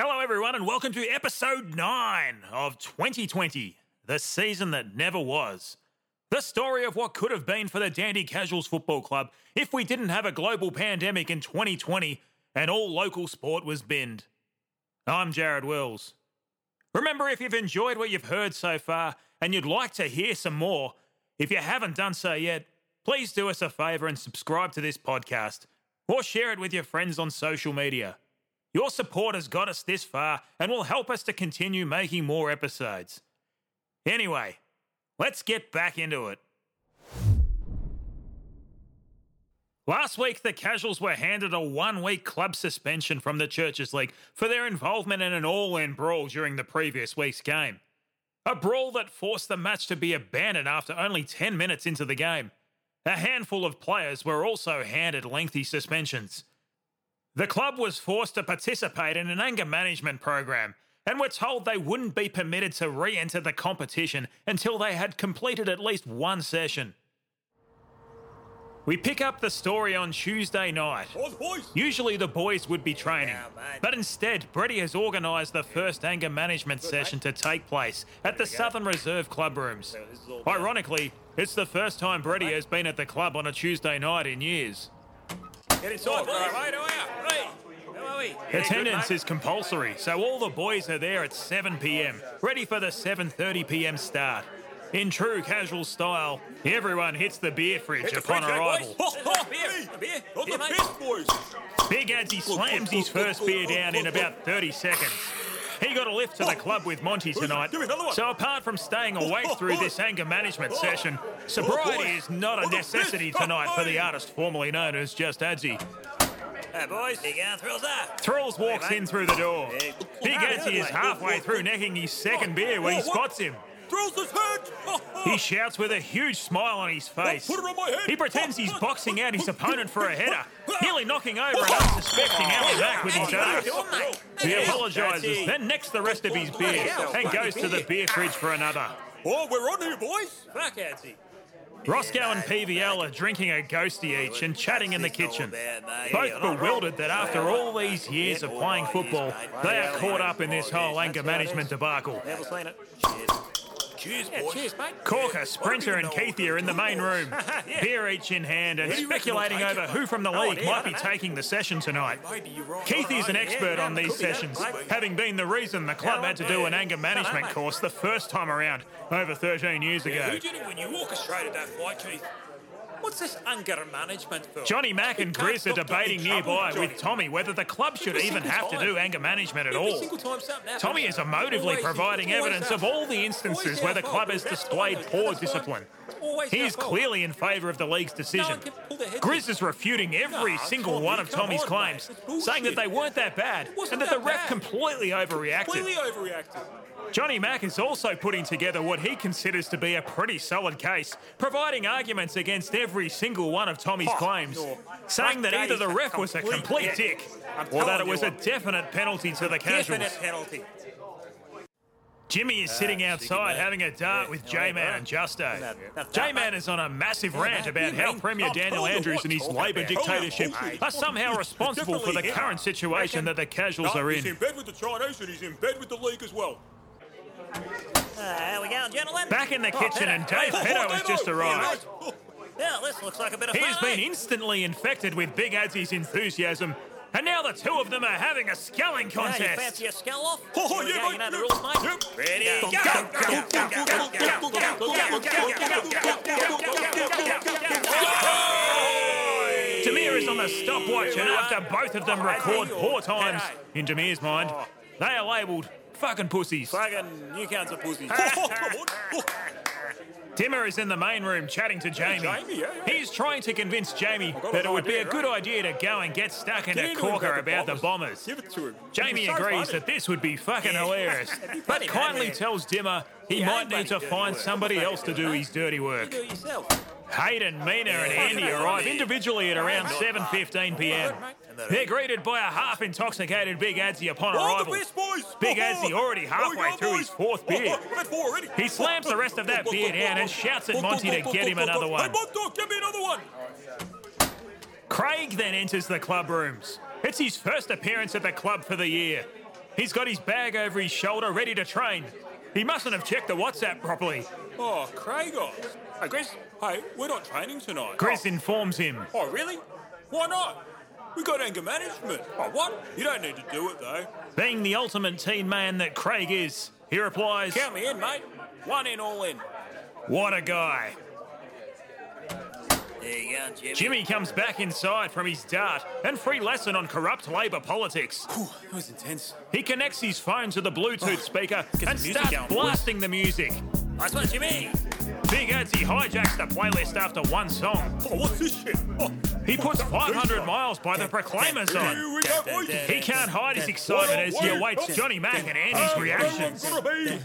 Hello, everyone, and welcome to episode 9 of 2020, the season that never was. The story of what could have been for the Dandy Casuals Football Club if we didn't have a global pandemic in 2020 and all local sport was binned. I'm Jarryd Wills. Remember, if you've enjoyed what you've heard so far and you'd like to hear some more, if you haven't done so yet, please do us a favour and subscribe to this podcast or share it with your friends on social media. Your support has got us this far and will help us to continue making more episodes. Anyway, let's get back into it. Last week, the Casuals were handed a one week club suspension from the Churches League for their involvement in an all in brawl during the previous week's game. A brawl that forced the match to be abandoned after only 10 minutes into the game. A handful of players were also handed lengthy suspensions. The club was forced to participate in an anger management program and were told they wouldn't be permitted to re enter the competition until they had completed at least one session. We pick up the story on Tuesday night. Usually the boys would be training, but instead, Brady has organised the first anger management session to take place at the Southern Reserve Club rooms. Ironically, it's the first time Brady has been at the club on a Tuesday night in years. Get inside, boys. Right, right, right. Attendance is compulsory, so all the boys are there at 7 p.m., ready for the 7:30 p.m. start. In true casual style, everyone hits the beer fridge upon arrival. Beer, beer, Not beer, the mate. best, boys. Big Adsy slams his first beer down in about 30 seconds. He got a lift to the club with Monty oh, tonight, Give me another one. so apart from staying awake oh, through oh, this anger management session, sobriety is not a necessity tonight for the artist formerly known as Just Adsy. Hey, boys. Big out, thrills up. Thrills walks in through the door. Hey. Big Adsy is halfway through necking his second beer when he spots him. Throws his head. He shouts with a huge smile on his face. Put it on my head. He pretends he's boxing out his opponent for a header, nearly knocking over an unsuspecting Ali Mack with his ass. He apologises, then necks the rest of his beer and goes to the beer fridge for another. Oh, we're on here, boys. Fuck, Adsy. Roscoe and PVL are drinking a ghosty each and chatting in the kitchen. Both bewildered that after all these years of playing football, they are caught up in this whole anger management debacle. Cheers, Yeah, boys. cheers, mate. Corker, Sprinter, and Keithy are in the main room, beer each in hand, and speculating over who from the league might be taking the session tonight. You're right. Keithy's an expert on these sessions, having been the reason the club had to do an anger management course the first time around over 13 years ago. Who did it when you orchestrated that fight, Keith? What's this anger management for? Johnny Mack and Grizz are stop to be debating nearby with Tommy whether the club should Every even have to do anger management at Every all. single time something happens. Tommy is emotively Always- providing evidence of all the instances where the club has displayed poor discipline. He is clearly in favour of the league's decision. one can pull their heads Grizz is refuting every Nah, single Tommy, one of Tommy's on, claims, mate. It's bullshit. saying that they weren't that bad and that the that ref bad. completely overreacted. Completely overreacted. Johnny Mack is also putting together what he considers to be a pretty solid case, providing arguments against every single one of Tommy's claims, saying that either the ref was a complete dick or that it was a definite penalty to the casuals. Jimmy is sitting outside having a dart with J-Man and Justo. J-Man is on a massive rant about how Premier Daniel Andrews and his Labour dictatorship are somehow responsible for the current situation that the casuals are He's in. in. bed with the Chinese and he's in bed with the league as well. Uh, how we going, gentlemen? Back in the kitchen and Dave Petto has just arrived. Well, this looks like a bit of He fun. has been eh? instantly infected with Big Adsy's enthusiasm, and now the two of them are having a sculling Now, you contest. fancy a skull off? Oh, Here we yeah, go, mate. You know the rules, mate? Yep. Ready, Go, go, go, go, go, go, go, go, go, go, go, go, Demir is on the stopwatch, and after both of them record poor times, in Demir's mind, they are labelled fucking pussies. Fucking you are pussies. Oh. Dimmer oh. is in the main room chatting to Jamie. Jamie, yeah, yeah. He's trying to convince Jamie that it would be a good right? idea to go and get stuck in Get a corker about the Bombers. Give it to him. Jamie so agrees funny. that this would be fucking hilarious, but kindly tells Dimmer he might need to find work. somebody else to do his dirty work. Yourself. Hayden, Mina, and Andy arrive individually at around 7:15 p.m. They're greeted by a half-intoxicated Big Adsy upon All the arrival. best, boys. Big Oh, Adsy already oh, halfway through his fourth Oh, beer. oh, that's four already. He slams the rest of that beer down and shouts at Monty to get him another one. Hey, Monty, give me another one. Craig then enters the club rooms. It's his first appearance at the club for the year. He's got his bag over his shoulder, ready to train. He mustn't have checked the WhatsApp properly. Oh, Cragos. Oh. Hey, Chris. Hey, we're not training tonight. Chris informs him. Oh, really? Why not? We got anger management. Oh, what? You don't need to do it, though. Being the ultimate team man that Craig is, he replies, Count me in, mate. One in, all in. What a guy. There you go, Jimmy. Jimmy comes back inside from his dart and free lesson on corrupt Labour politics. Whew, that was intense. He connects his phone to the Bluetooth oh, speaker and starts going, boys. blasting the music. Nice one, Jimmy. Big Adsy hijacks the playlist after one song. Oh, what's this shit? Oh, He puts 500 miles by the Proclaimers on. we go, boys. He can't hide his excitement as he awaits Johnny Mack and Andy's reactions.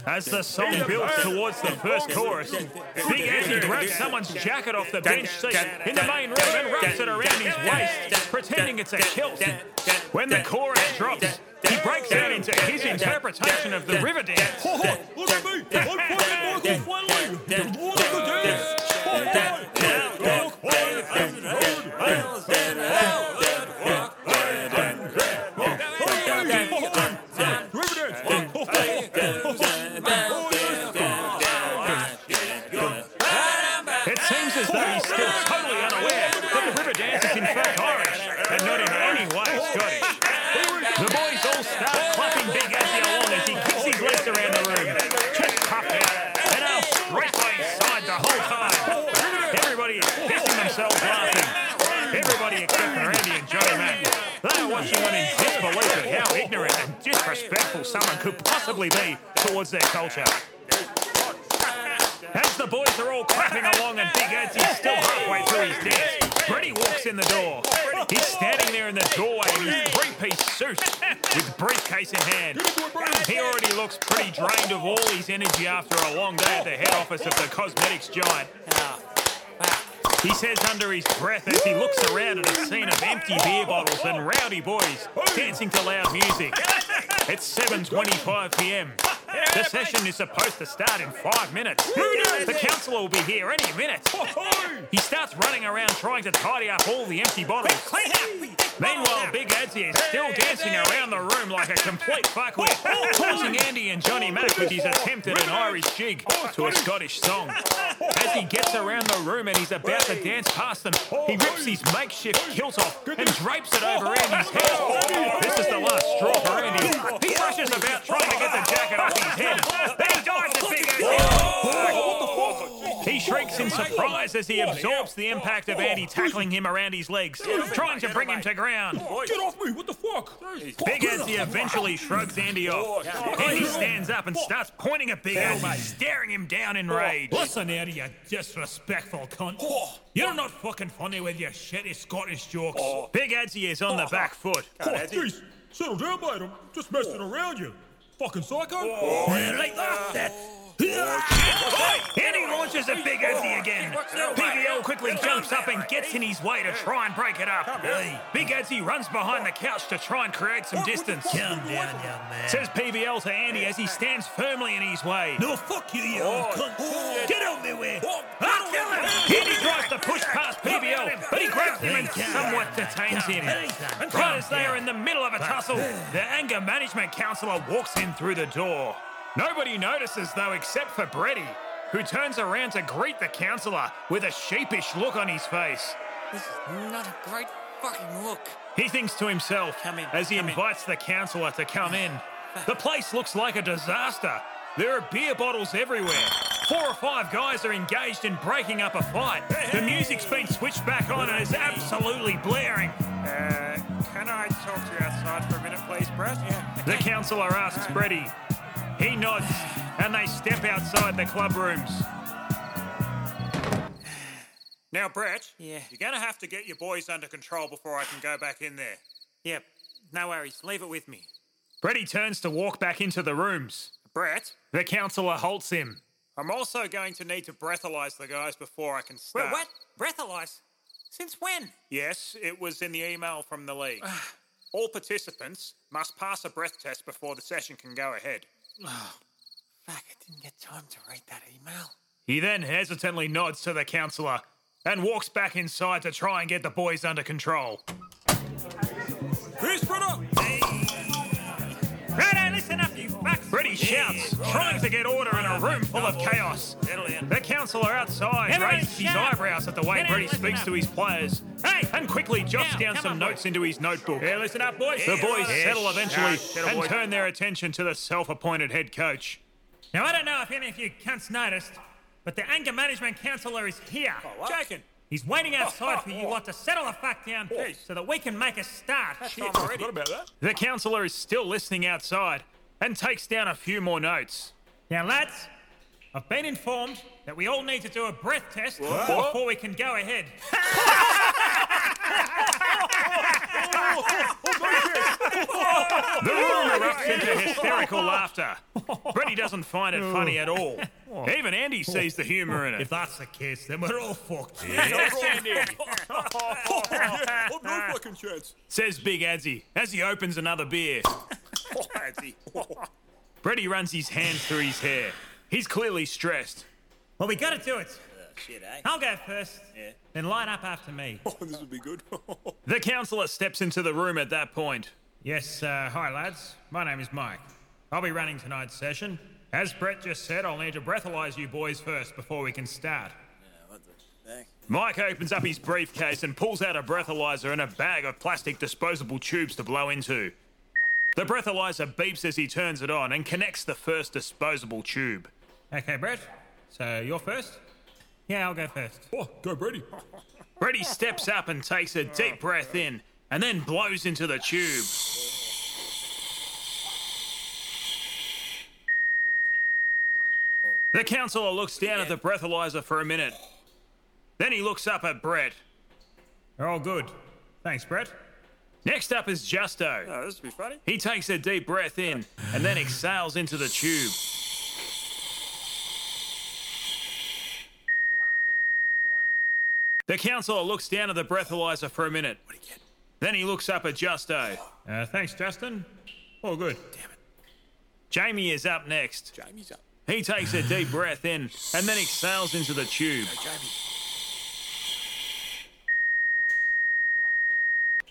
As the song builds towards the first chorus, Big Andy grabs someone's jacket off the bench seat in the main room and wraps it around his waist, pretending it's a kilt. When the chorus drops, he breaks out into his interpretation of the river As the boys are all clapping along and Big Adsy's still halfway through his dance, Freddie walks in the door. He's standing there in the doorway in his three-piece suit with briefcase in hand. He already looks pretty drained of all his energy after a long day at the head office of the cosmetics giant. He says under his breath as he looks around at a scene of empty beer bottles and rowdy boys dancing to loud music. It's 7:25 p.m. The session is supposed to start in five minutes. The councillor will be here any minute. He starts running around trying to tidy up all the empty bottles. Meanwhile, Big Adsy is still dancing around the room like a complete fuckwit, taunting Andy and Johnny Mack with his attempt at an Irish jig to a Scottish song. As he gets around the room and he's about to dance past them, he rips his makeshift kilt off and drapes it over Andy's head. This is the last straw for Andy. He rushes about trying to get the jacket off his head. Then he dives at Big Adsy. He shrieks in surprise as he absorbs the impact of Andy tackling him around his legs, trying to bring him to ground. Get off me! What the fuck? Big Adsy eventually shrugs Andy off. Andy stands up and starts pointing at Big Adsy, staring him down in rage. Listen here, you disrespectful cunt. You're not fucking funny with your shitty Scottish jokes. Big Adsy is on the back foot. Oh, jeez. Settle down, mate. I'm just messing around you. Fucking psycho. Right, that's Andy launches at Big Adsy again. PVL quickly jumps up and gets in his way to try and break it up. Big Adsy runs behind the couch to try and create some distance. Calm down, young man. Says PVL to Andy as he stands firmly in his way. No, fuck you, you old cunt. Get out my way. I'll kill him! Andy tries to push past PVL, but he grabs him and somewhat detains him. Right as they are in the middle of a tussle, the anger management counsellor walks in through the door. Nobody notices though except for Brady, who turns around to greet the counsellor with a sheepish look on his face. This is not a great fucking look. He thinks to himself Come in, as he come in. invites the counsellor to come in. The place looks like a disaster. There are beer bottles everywhere. Four or five guys are engaged in breaking up a fight. The music's been switched back on and is absolutely blaring. Uh, can I talk to you outside for a minute, please, Brett? Yeah. The counsellor asks Brady. He nods and they step outside the club rooms. Now, Brett. Yeah. You're gonna have to get your boys under control before I can go back in there. Yep. No worries. Leave it with me. Brady turns to walk back into the rooms. Brett, The counsellor halts him. I'm also going to need to breathalyze the guys before I can Wait, start. what? Breathalyze? Since when? Yes, it was in the email from the league. All participants must pass a breath test before the session can go ahead. Fuck, I didn't get time to read that email. He then hesitantly nods to the counsellor and walks back inside to try and get the boys under control. Chris, brother! Righto, Brady shouts, trying to get order in a room full of chaos. The councillor outside Everyone raises his eyebrows at the way Get out, Brady listen speaks up. to his players Hey! and quickly jots Now, down some on, notes boys. into his notebook. Yeah, listen up, boys. The boys Yeah, settle eventually Settle, and boys. turn their attention to the self appointed head coach. Now, I don't know if any of you cunts noticed, but the anger management councillor is here. Oh, Joking. He's waiting outside for you oh, oh, lot to settle the fuck down so that we can make a start. Shit, I forgot about that. The councillor is still listening outside and takes down a few more notes. Now, lads, I've been informed that we all need to do a breath test before we can go ahead. The room erupts into hysterical laughter. Brady doesn't find it funny at all. Even Andy sees the humour in it. If that's the case, then we're all fucked. Oh, no fucking chance. Says Big Adsy as he opens another beer. Brady runs his hands through his hair. He's clearly stressed. Well, we gotta do it. Shit, eh? I'll go first, Yeah. then line up after me. Oh, this would be good. The councillor steps into the room at that point. Yes, uh, hi lads. My name is Mike. I'll be running tonight's session. As Brett just said, I'll need to breathalyze you boys first before we can start. what the? Mike opens up his briefcase and pulls out a breathalyzer and a bag of plastic disposable tubes to blow into. The breathalyzer beeps as he turns it on and connects the first disposable tube. Okay, Brett. So you're first? Yeah, I'll go first. Oh, go Brady. Brady steps up and takes a deep breath in and then blows into the tube. The councillor looks down at the breathalyzer for a minute. Then he looks up at Brett. They're all good. Thanks, Brett. Next up is Justo. Oh, this would be funny. He takes a deep breath in and then exhales into the tube. The councillor looks down at the breathalyzer for a minute. What do you get? Then he looks up at Justo. Uh, thanks, Justin. All good. Damn it. Jamie is up next. Jamie's up. He takes a deep breath in and then exhales into the tube. Jamie.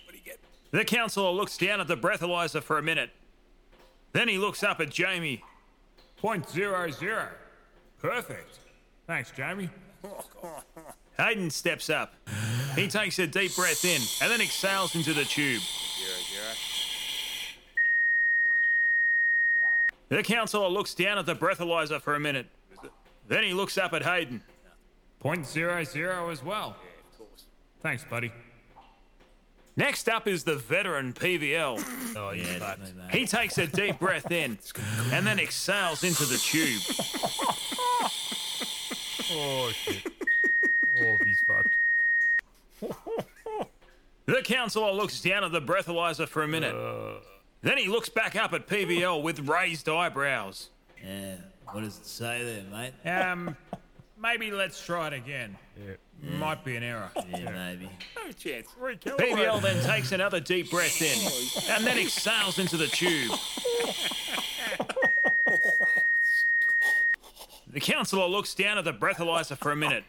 What do you get? The councillor looks down at the breathalyzer for a minute. Then he looks up at Jamie. Point zero zero. Perfect. Thanks, Jamie. Hayden steps up. He takes a deep breath in and then exhales into the tube. Zero, zero. The councillor looks down at the breathalyzer for a minute. Then he looks up at Hayden. Point zero zero as well. Of course. Thanks, buddy. Next up is the veteran PVL. Oh, yeah. He takes a deep breath in and then exhales into the tube. Oh, shit. Oh, he's fucked. The councillor looks down at the breathalyzer for a minute. Then he looks back up at PVL with raised eyebrows. Yeah, what does it say there, mate? Um, maybe let's try it again. Might be an error. Yeah, maybe. No chance. PVL then takes another deep breath in and then exhales into the tube. The councillor looks down at the breathalyzer for a minute.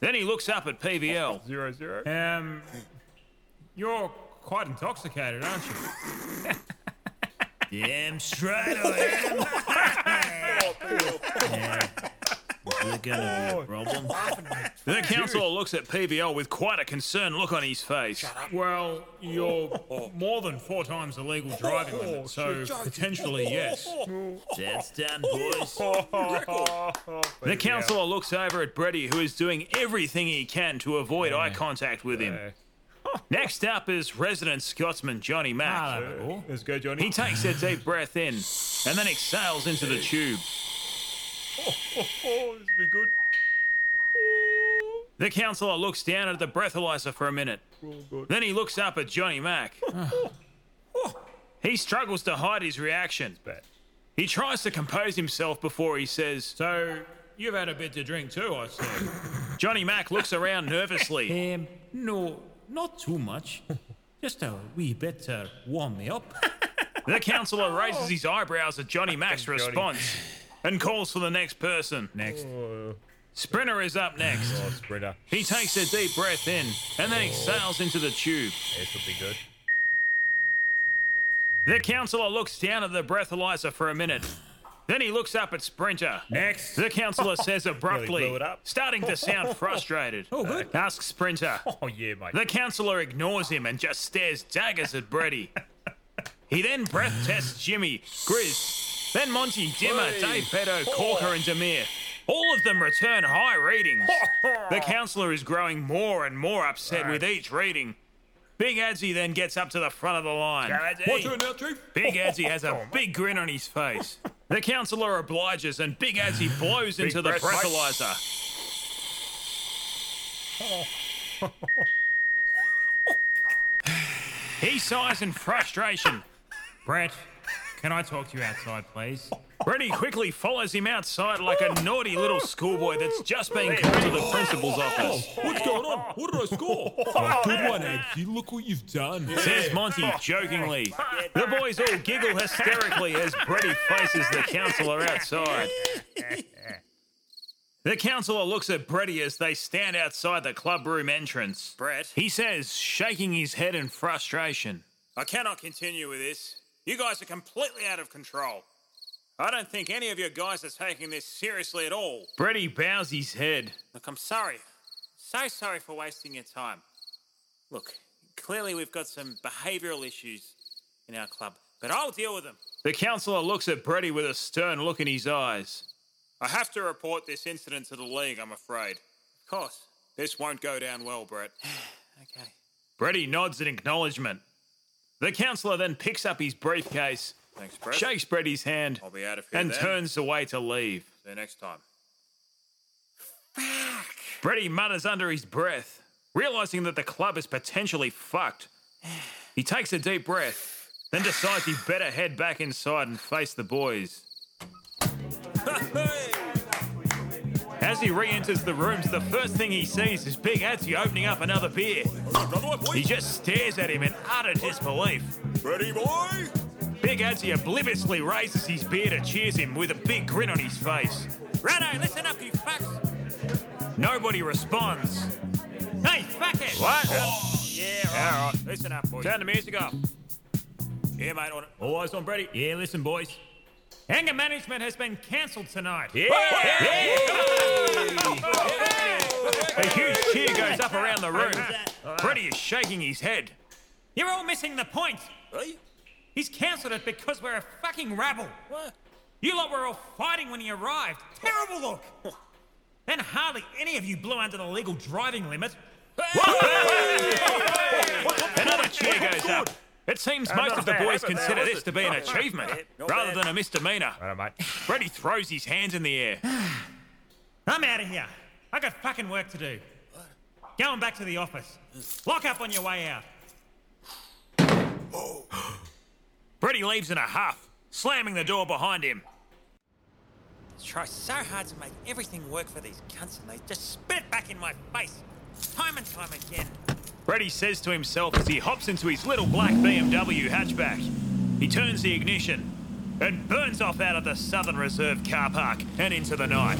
Then he looks up at PVL. Zero zero. Um, you're quite intoxicated, aren't you? Damn straight I am. yeah. Is that gonna be a problem? The councillor looks at PVL with quite a concerned look on his face. Well, you're more than four times the legal driving limit, so potentially yes. That's done, boys. The councillor looks over at Brady, who is doing everything he can to avoid eye contact with him. Next up is resident Scotsman Johnny Mack. Let's go, Johnny. He takes a deep breath in and then exhales into the tube. Oh, this be good. The councillor looks down at the breathalyzer for a minute. Then he looks up at Johnny Mack. he struggles to hide his reaction. He tries to compose himself before he says, So, you've had a bit to drink too, I see. Johnny Mack looks around nervously. Um, no, not too much. Just a wee bit to warm me up. The councillor raises his eyebrows at Johnny Mack's response and calls for the next person. Next. Oh, Sprinter is up next. Oh, Sprinter. He takes a deep breath in and then exhales into the tube. This will be good. The councillor looks down at the breathalyzer for a minute. Then he looks up at Sprinter. Next. The councillor says abruptly, blew starting to sound frustrated. Oh, good. Uh, Asks Sprinter. Oh, yeah, mate. The councillor ignores him and just stares daggers at Brady. he then breath tests Jimmy, Grizz, then Monty, Dimmer, Dave Petto, Corker, and Demir. All of them return high readings. The councillor is growing more and more upset with each reading. Big Adsy then gets up to the front of the line. Now, Chief. Big Adsy has a big grin on his face. The councillor obliges and Big Adsy blows into the breath, breathalyzer. he sighs in frustration. Brett, can I talk to you outside, please? Brady quickly follows him outside like a naughty little schoolboy that's just been called to the principal's office. What's going on? What did I score? Oh, good one, Adsy. Look what you've done. Says Monty jokingly. The boys all giggle hysterically as Brady faces the councillor outside. The councillor looks at Brady as they stand outside the clubroom entrance. Brett, He says, shaking his head in frustration. I cannot continue with this. You guys are completely out of control. I don't think any of you guys are taking this seriously at all. Brady bows his head. Look, I'm sorry. So sorry for wasting your time. Look, clearly we've got some behavioural issues in our club, but I'll deal with them. The councillor looks at Brady with a stern look in his eyes. I have to report this incident to the league, I'm afraid. Of course. This won't go down well, Brett. okay. Brady nods in acknowledgement. The councillor then picks up his briefcase, Thanks, Brett. shakes Brady's hand, I'll be out of here and then. turns away to leave. See you next time. Fuck. Brady mutters under his breath, realizing that the club is potentially fucked. He takes a deep breath, then decides he better head back inside and face the boys. As he re enters the rooms, the first thing he sees is Big Adsy opening up another beer. He just stares at him in utter disbelief. Ready, boy? Big Adsy obliviously raises his beer and cheers him with a big grin on his face. Righto, listen up, you fucks. Nobody responds. Hey, fuck it! What? Oh, oh, yeah, All right. Listen up, boys. Turn the music off. Yeah, mate. All eyes on Brady. Yeah, listen, boys. Anger management has been cancelled tonight. Yeah! A huge cheer goes up around the room. Brady is shaking his head. You're all missing the point. He's cancelled it because we're a fucking rabble. You lot were all fighting when he arrived. Terrible look. then hardly any of you blew under the legal driving limit. Another cheer goes up. It seems most of the boys consider this to be an achievement rather than a misdemeanor. Right, mate. Brady throws his hands in the air. I'm out of here. I got fucking work to do. Going back to the office. Lock up on your way out. Brady leaves in a huff, slamming the door behind him. Try so hard to make everything work for these cunts and they just spit it back in my face. Time and time again. Brady says to himself as he hops into his little black BMW hatchback. He turns the ignition and burns off out of the Southern Reserve car park and into the night.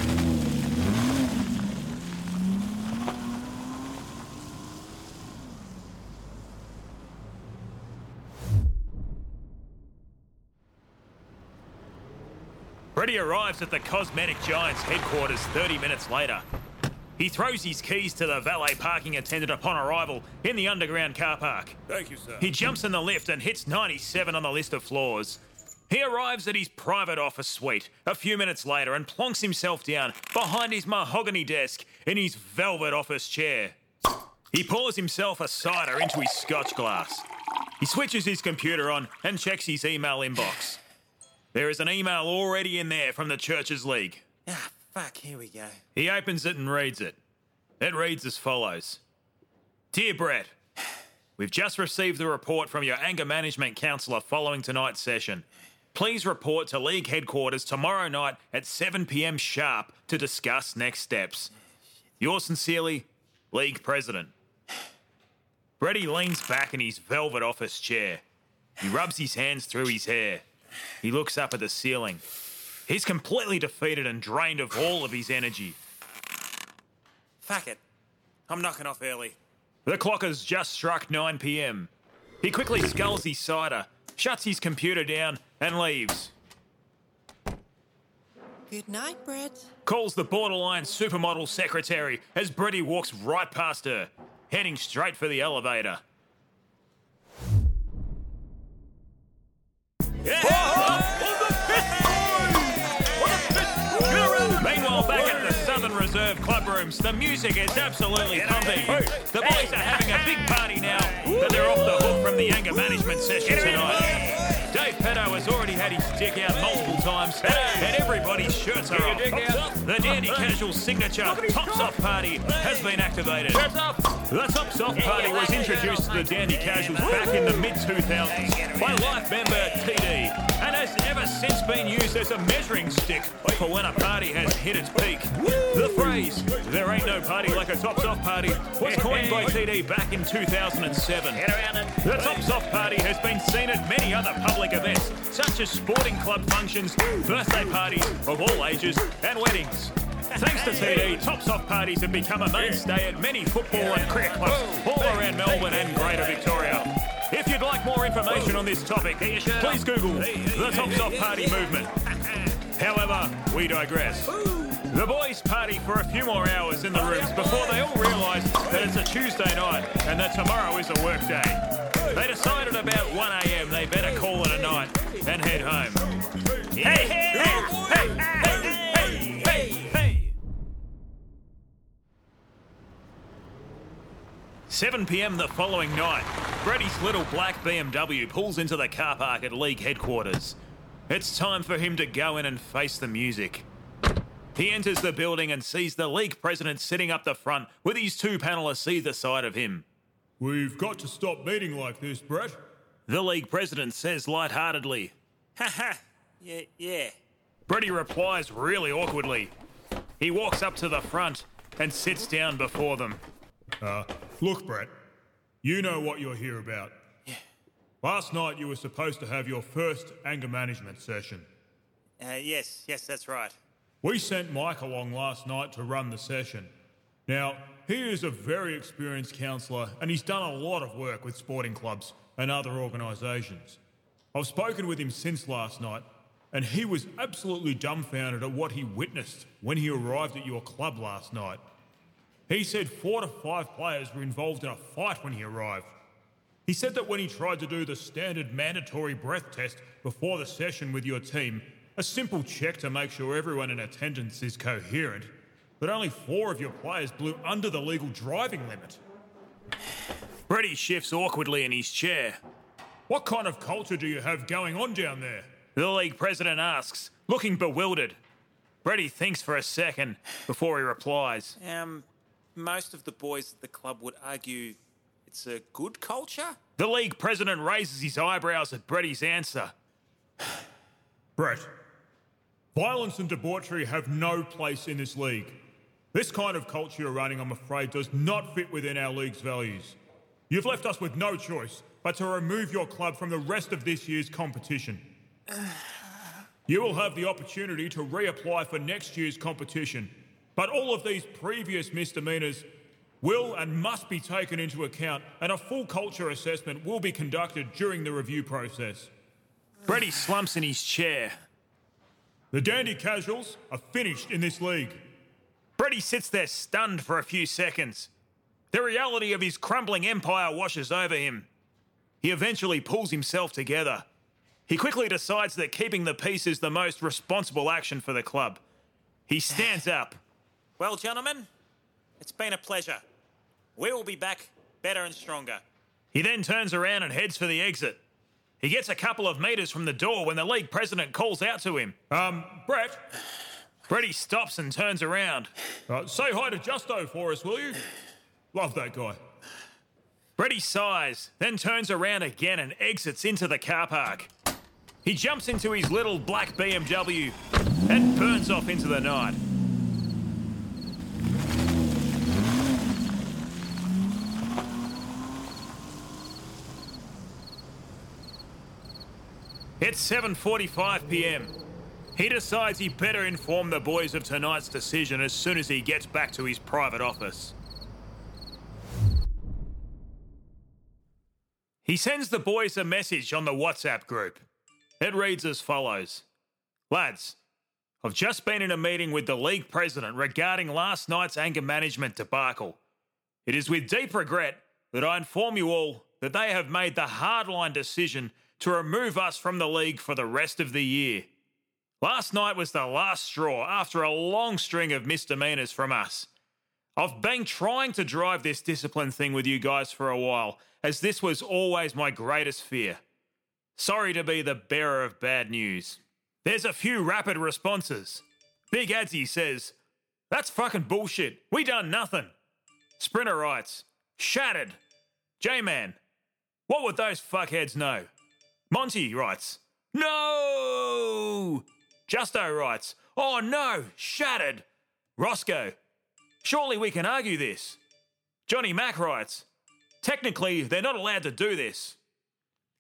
Brady arrives at the Cosmetic Giants headquarters 30 minutes later. He throws his keys to the valet parking attendant upon arrival in the underground car park. Thank you, sir. He jumps in the lift and hits 97 on the list of floors. He arrives at his private office suite a few minutes later and plonks himself down behind his mahogany desk in his velvet office chair. He pours himself a cider into his scotch glass. He switches his computer on and checks his email inbox. There is an email already in there from the Churches League. Ah, fuck, here we go. He opens it and reads it. It reads as follows Dear Brett, we've just received the report from your anger management counsellor following tonight's session. Please report to league headquarters tomorrow night at 7 pm sharp to discuss next steps. Yours sincerely, League President. Brady leans back in his velvet office chair. He rubs his hands through his hair. He looks up at the ceiling. He's completely defeated and drained of all of his energy. Fuck it. I'm knocking off early. The clock has just struck 9 pm. He quickly sculls his cider, shuts his computer down, and leaves. Good night, Brett. calls the borderline supermodel secretary as Brady walks right past her, heading straight for the elevator. Meanwhile, Southern Reserve club rooms, the music is absolutely pumping. The boys are having a big party now, but they're off the hook from the anger management session tonight. Dave Petto has already had his dick out multiple times, and everybody's shirts are off. The Dandy Casual signature Tops Off Party has been activated. The top soft Party was introduced to the Dandy Casuals back in the mid 2000s by life member TD, and has ever since been used as a measuring stick for when a party has hit its peak. The phrase, there ain't no party like a top soft party, was coined by TD back in 2007. The top soft party has been seen at many other public events, such as sporting club functions, birthday parties of all ages, and weddings. Thanks to TD, Tops Off parties have become a mainstay at many football and cricket clubs all around Melbourne and Greater Victoria. If you'd like more information on this topic, please Google the Tops Off Party movement. However, we digress. The boys party for a few more hours in the rooms before they all realise that it's a Tuesday night and that tomorrow is a work day. They decided about 1am they better call it a night and head home. Hey, hey, hey, 7 pm the following night, Brady's little black BMW pulls into the car park at league headquarters. It's time for him to go in and face the music. He enters the building and sees the league president sitting up the front with his two panelists either side of him. We've got to stop meeting like this, Brett. The league president says lightheartedly. ha. yeah, yeah. Brady replies really awkwardly. He walks up to the front and sits down before them. Uh, look, Brett, you know what you're here about. Yeah. Last night you were supposed to have your first anger management session. Uh, yes, yes, that's right. We sent Mike along last night to run the session. Now, he is a very experienced counsellor and he's done a lot of work with sporting clubs and other organisations. I've spoken with him since last night and he was absolutely dumbfounded at what he witnessed when he arrived at your club last night. He said four to five players were involved in a fight when he arrived. He said that when he tried to do the standard mandatory breath test before the session with your team, a simple check to make sure everyone in attendance is coherent, that only four of your players blew under the legal driving limit. Brady shifts awkwardly in his chair. What kind of culture do you have going on down there? The league president asks, looking bewildered. Brady thinks for a second before he replies. Um, most of the boys at the club would argue it's a good culture. The league president raises his eyebrows at Brady's answer. Brett, violence and debauchery have no place in this league. This kind of culture you're running, I'm afraid, does not fit within our league's values. You've left us with no choice but to remove your club from the rest of this year's competition. You will have the opportunity to reapply for next year's competition, but all of these previous misdemeanours will and must be taken into account, and a full culture assessment will be conducted during the review process. Brady slumps in his chair. The Dandy Casuals are finished in this league. Brady sits there stunned for a few seconds. The reality of his crumbling empire washes over him. He eventually pulls himself together. He quickly decides that keeping the peace is the most responsible action for the club. He stands up. Well, gentlemen, it's been a pleasure. We will be back better and stronger. He then turns around and heads for the exit. He gets a couple of metres from the door when the league president calls out to him. Um, Brett, Brady stops and turns around. uh, say hi to Justo for us, will you? Love that guy. Brady sighs, then turns around again and exits into the car park. He jumps into his little black BMW and burns off into the night. It's 7:45 p.m. He decides he better inform the boys of tonight's decision as soon as he gets back to his private office. He sends the boys a message on the WhatsApp group. It reads as follows Lads, I've just been in a meeting with the league president regarding last night's anger management debacle. It is with deep regret that I inform you all that they have made the hardline decision to remove us from the league for the rest of the year. Last night was the last straw after a long string of misdemeanors from us. I've been trying to drive this discipline thing with you guys for a while, as this was always my greatest fear. Sorry to be the bearer of bad news. There's a few rapid responses. Big Adsy says, That's fucking bullshit. We done nothing. Sprinter writes, Shattered. J Man, what would those fuckheads know? Monty writes, No! Justo writes, Oh no, shattered. Roscoe, surely we can argue this. Johnny Mack writes, Technically, they're not allowed to do this.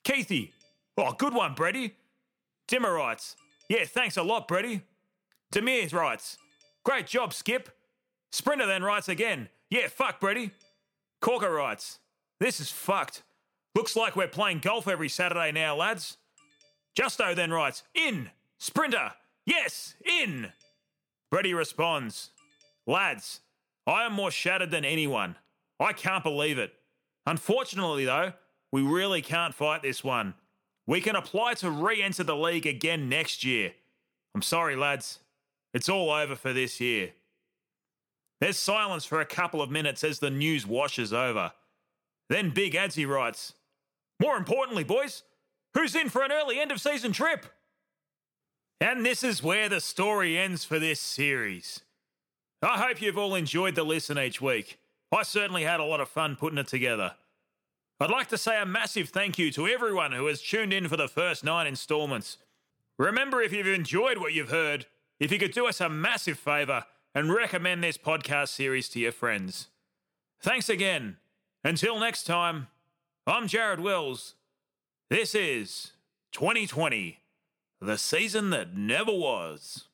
Keithy, oh, good one, Brady. Dimmer writes, Yeah, thanks a lot, Brady. Demir writes, Great job, Skip. Sprinter then writes again, Yeah, fuck, Brady. Corker writes, This is fucked. Looks like we're playing golf every Saturday now, lads. Justo then writes, In. Sprinter, yes, in. Brady responds, Lads, I am more shattered than anyone. I can't believe it. Unfortunately, though, we really can't fight this one. We can apply to re enter the league again next year. I'm sorry, lads. It's all over for this year. There's silence for a couple of minutes as the news washes over. Then Big Adsy writes, More importantly, boys, who's in for an early end of season trip? And this is where the story ends for this series. I hope you've all enjoyed the listen each week. I certainly had a lot of fun putting it together. I'd like to say a massive thank you to everyone who has tuned in for the first nine installments. Remember, if you've enjoyed what you've heard, if you could do us a massive favour and recommend this podcast series to your friends. Thanks again. Until next time, I'm Jarryd Wills. This is 2020, the season that never was.